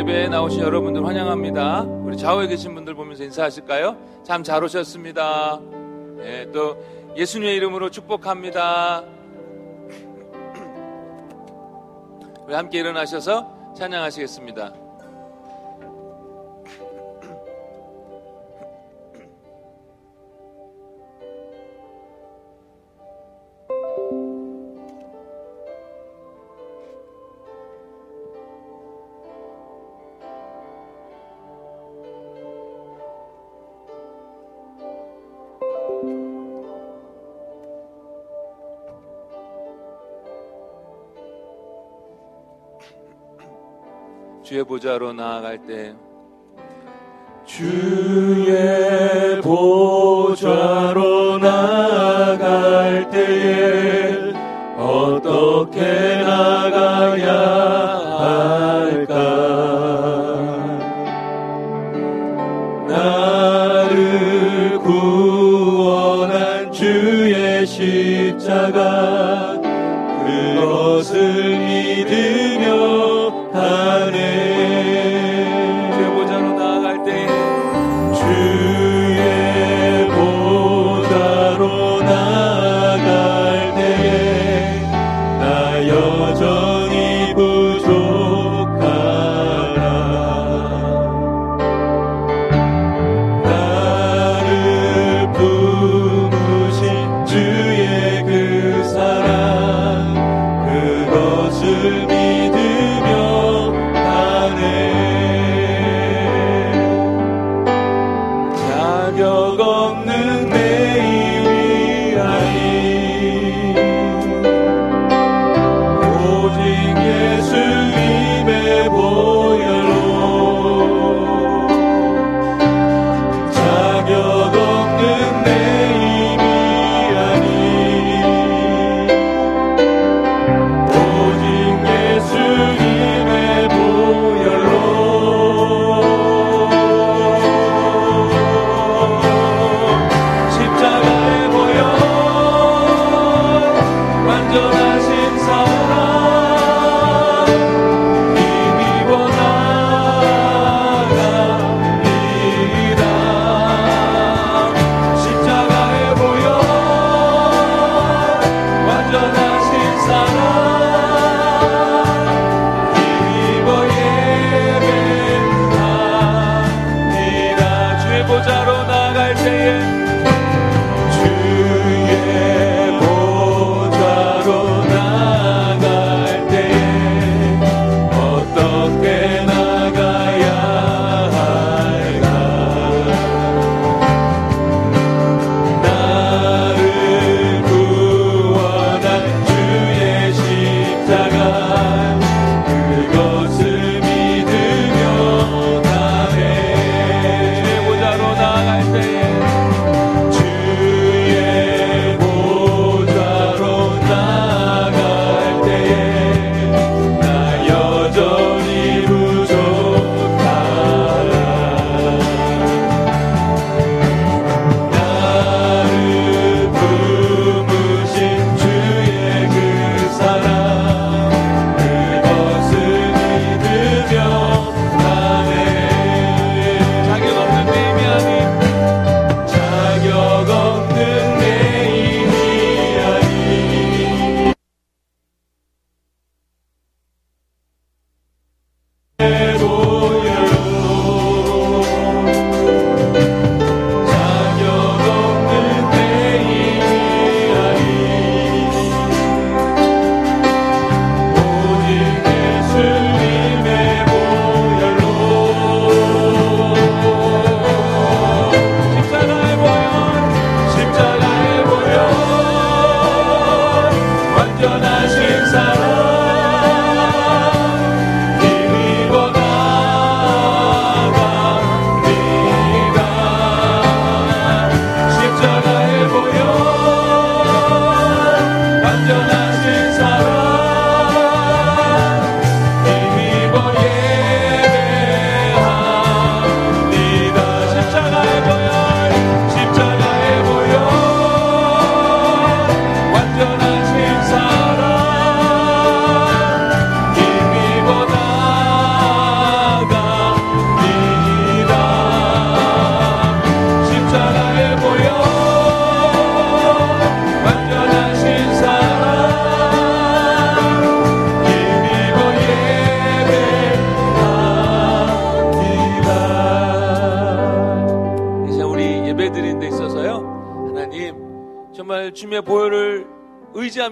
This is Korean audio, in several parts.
예배에 나오신 여러분들 환영합니다. 우리 좌우에 계신 분들 보면서 인사하실까요? 참 잘 오셨습니다. 네, 또 예수님의 이름으로 축복합니다. 우리 함께 일어나셔서 찬양하시겠습니다. 주의 보좌로 나아갈 때 주의 보좌로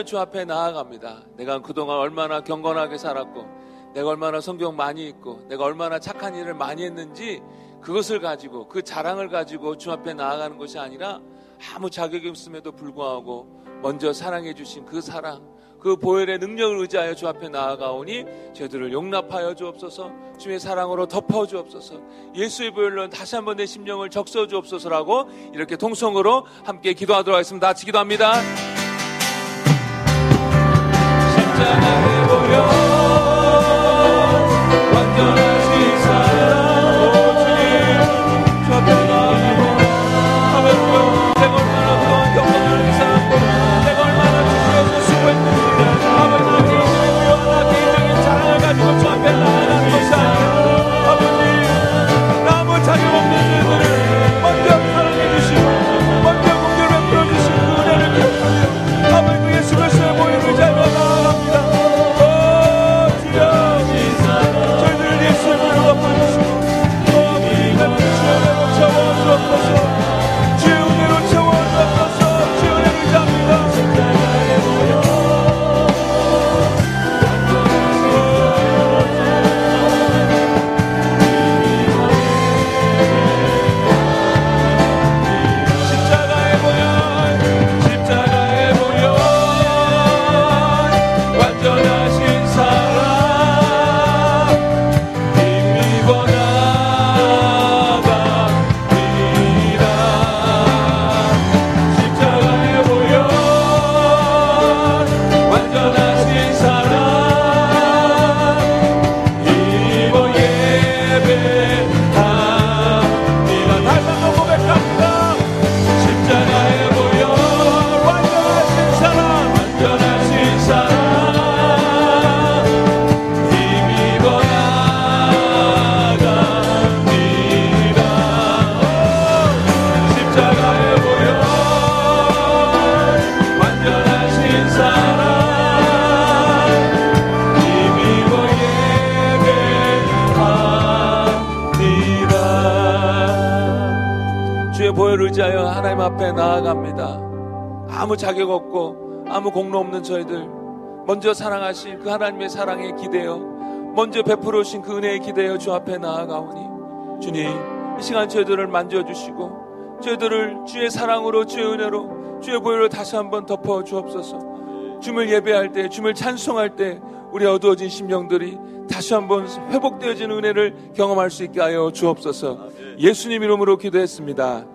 의지하며 주 앞에 나아갑니다. 내가 그동안 얼마나 경건하게 살았고 내가 얼마나 성경 많이 읽고 내가 얼마나 착한 일을 많이 했는지 그것을 가지고 그 자랑을 가지고 주 앞에 나아가는 것이 아니라 아무 자격이 없음에도 불구하고 먼저 사랑해 주신 그 사랑 그 보혈의 능력을 의지하여 주 앞에 나아가오니 저들을 용납하여 주옵소서 주의 사랑으로 덮어 주옵소서 예수의 보혈로 다시 한번 내 심령을 적셔 주옵소서라고 이렇게 통성으로 함께 기도하도록 하겠습니다. 같이 기도합니다. 십자가에 보여 앞에 나아갑니다. 아무 자격 없고 아무 공로 없는 저희들 먼저 사랑하신 그 하나님의 사랑에 기대어 먼저 베풀어 주신 그 은혜에 기대어 주 앞에 나아가오니 주님 이 시간 저희들을 만져주시고 저희들을 주의 사랑으로 주의 은혜로 주의 보혈로 다시 한번 덮어 주옵소서 주을 예배할 때 주을 찬송할 때 우리 어두워진 심령들이 다시 한번 회복되어진 은혜를 경험할 수 있게 하여 주옵소서 예수님 이름으로 기도했습니다.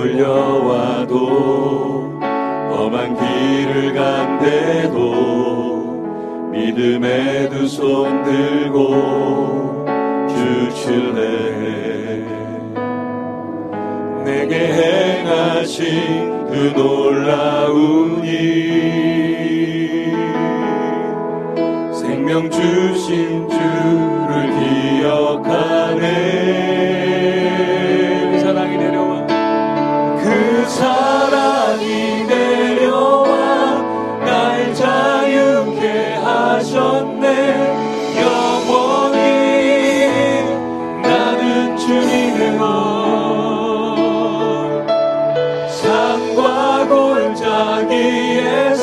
몰려와도 험한 길을 간대도 믿음에 두손 들고 주칠래. 내게 행하신 그 놀라운 일. 생명 주신 주를 기억하네. 주님의 말. 산과 골짜기에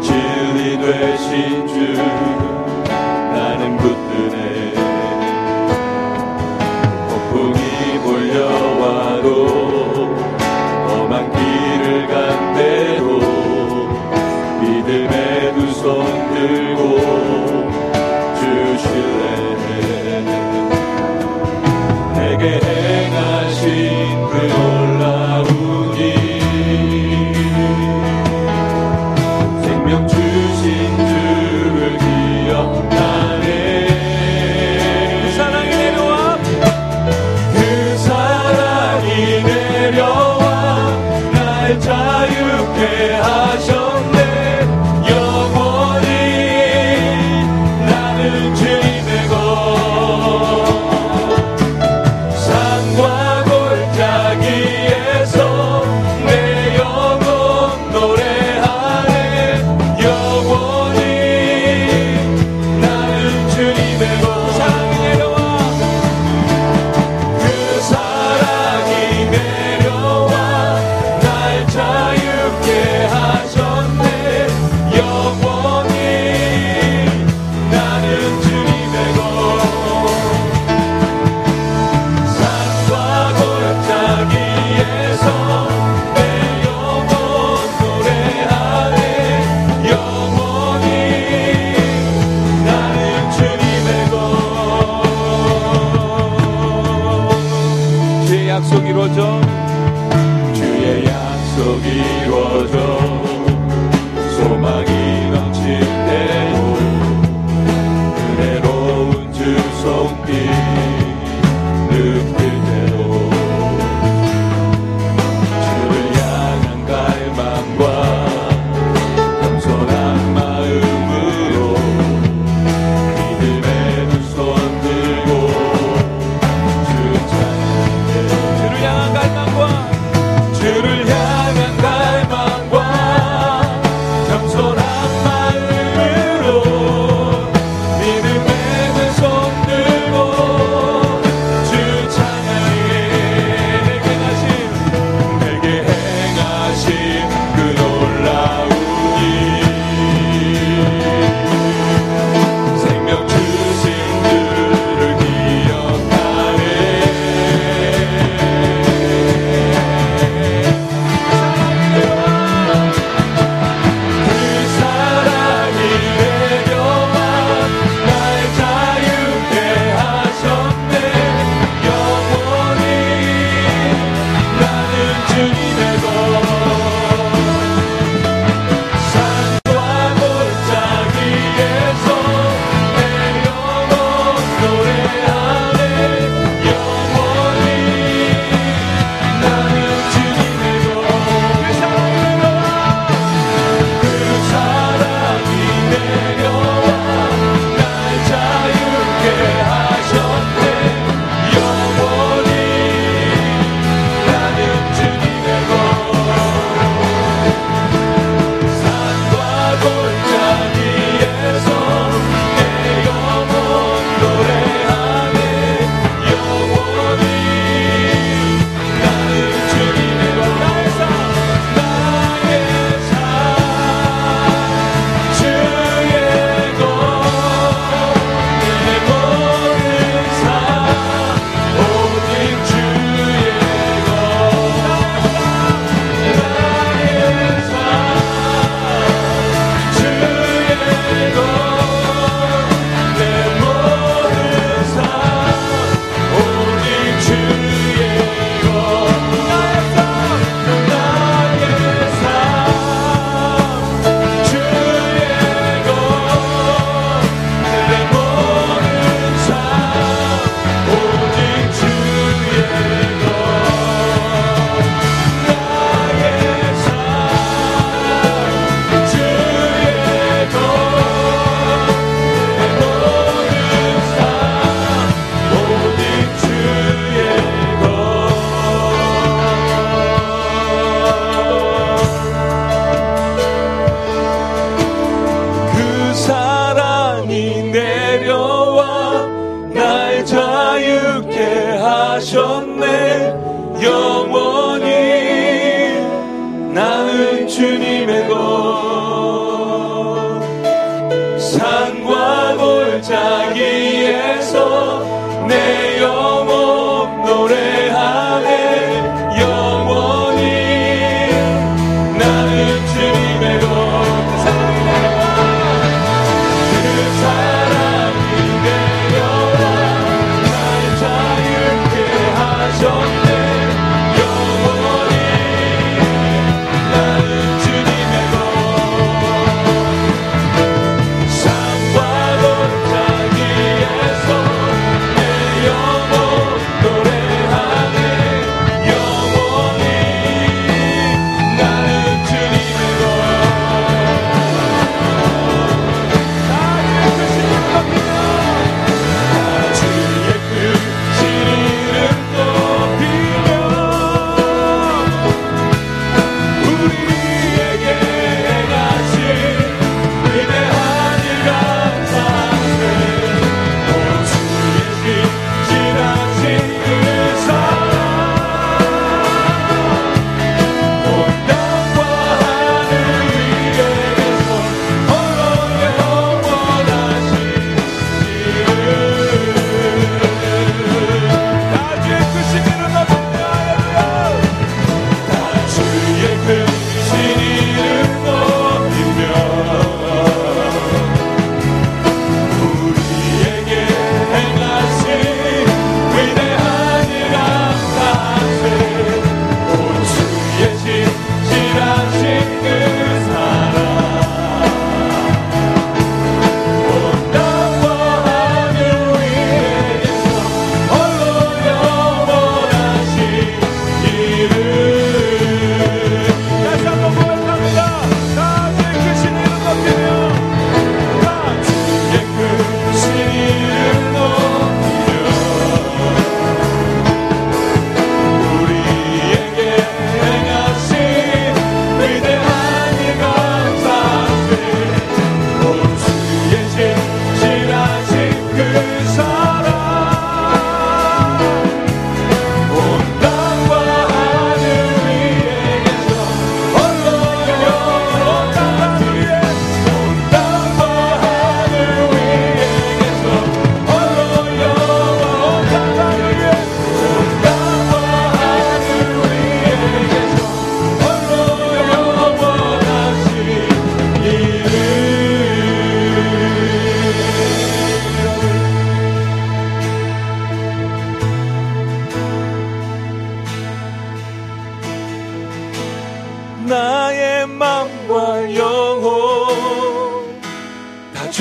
진리 되신 주 나는 붙드네. 폭풍이 몰려와도 험한 길을 간대도 믿음의 두손 약속 이루어져. 주의 약속 이루어져. city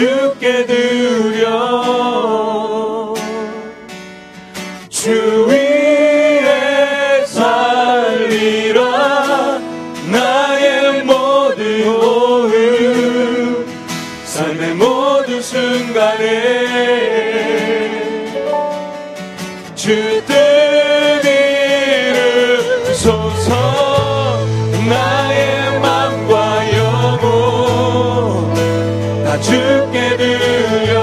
주께 드려 주께 드려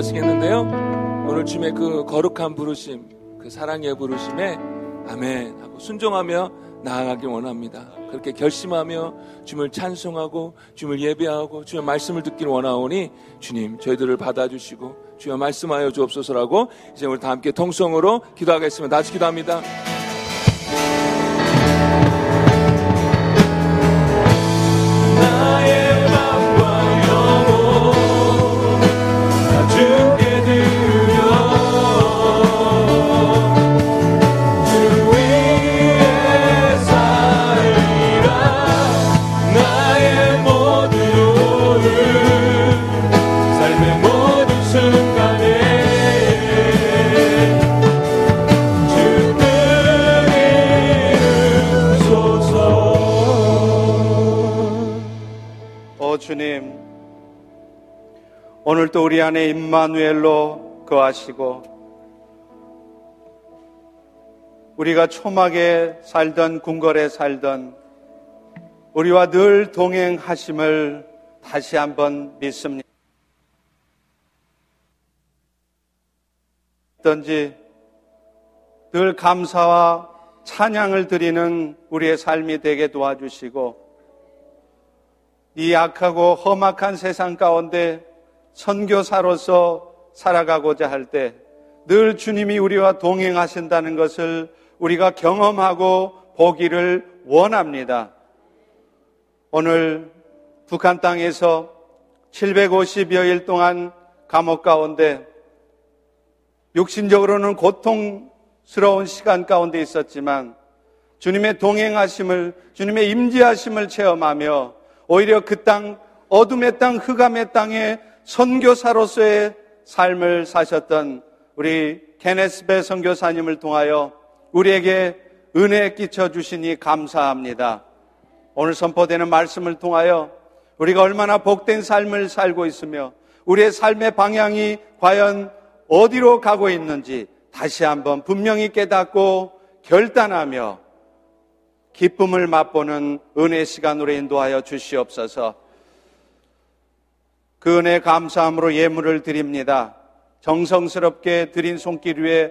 기도하시겠는데요. 오늘 주님의 그 거룩한 부르심, 그 사랑의 부르심에 아멘 하고 순종하며 나아가기 원합니다. 그렇게 결심하며 주님을 찬송하고 주님을 예배하고 주님의 말씀을 듣기를 원하오니 주님 저희들을 받아주시고 주여 말씀하여 주옵소서라고 이제 우리 다 함께 통성으로 기도하겠습니다. 다시 기도합니다. 우리 안에 임마누엘로 거하시고 우리가 초막에 살던 궁궐에 살던 우리와 늘 동행하심을 다시 한번 믿습니다. 든지 늘 감사와 찬양을 드리는 우리의 삶이 되게 도와주시고 이 약하고 험악한 세상 가운데 선교사로서 살아가고자 할 때 늘 주님이 우리와 동행하신다는 것을 우리가 경험하고 보기를 원합니다. 오늘 북한 땅에서 750여일 동안 감옥 가운데 육신적으로는 고통스러운 시간 가운데 있었지만 주님의 동행하심을 주님의 임재하심을 체험하며 오히려 그 땅 어둠의 땅 흑암의 땅에 선교사로서의 삶을 사셨던 우리 케네스베 선교사님을 통하여 우리에게 은혜 끼쳐 주시니 감사합니다. 오늘 선포되는 말씀을 통하여 우리가 얼마나 복된 삶을 살고 있으며 우리의 삶의 방향이 과연 어디로 가고 있는지 다시 한번 분명히 깨닫고 결단하며 기쁨을 맛보는 은혜 시간으로 인도하여 주시옵소서. 그 은혜 감사함으로 예물을 드립니다. 정성스럽게 드린 손길 위에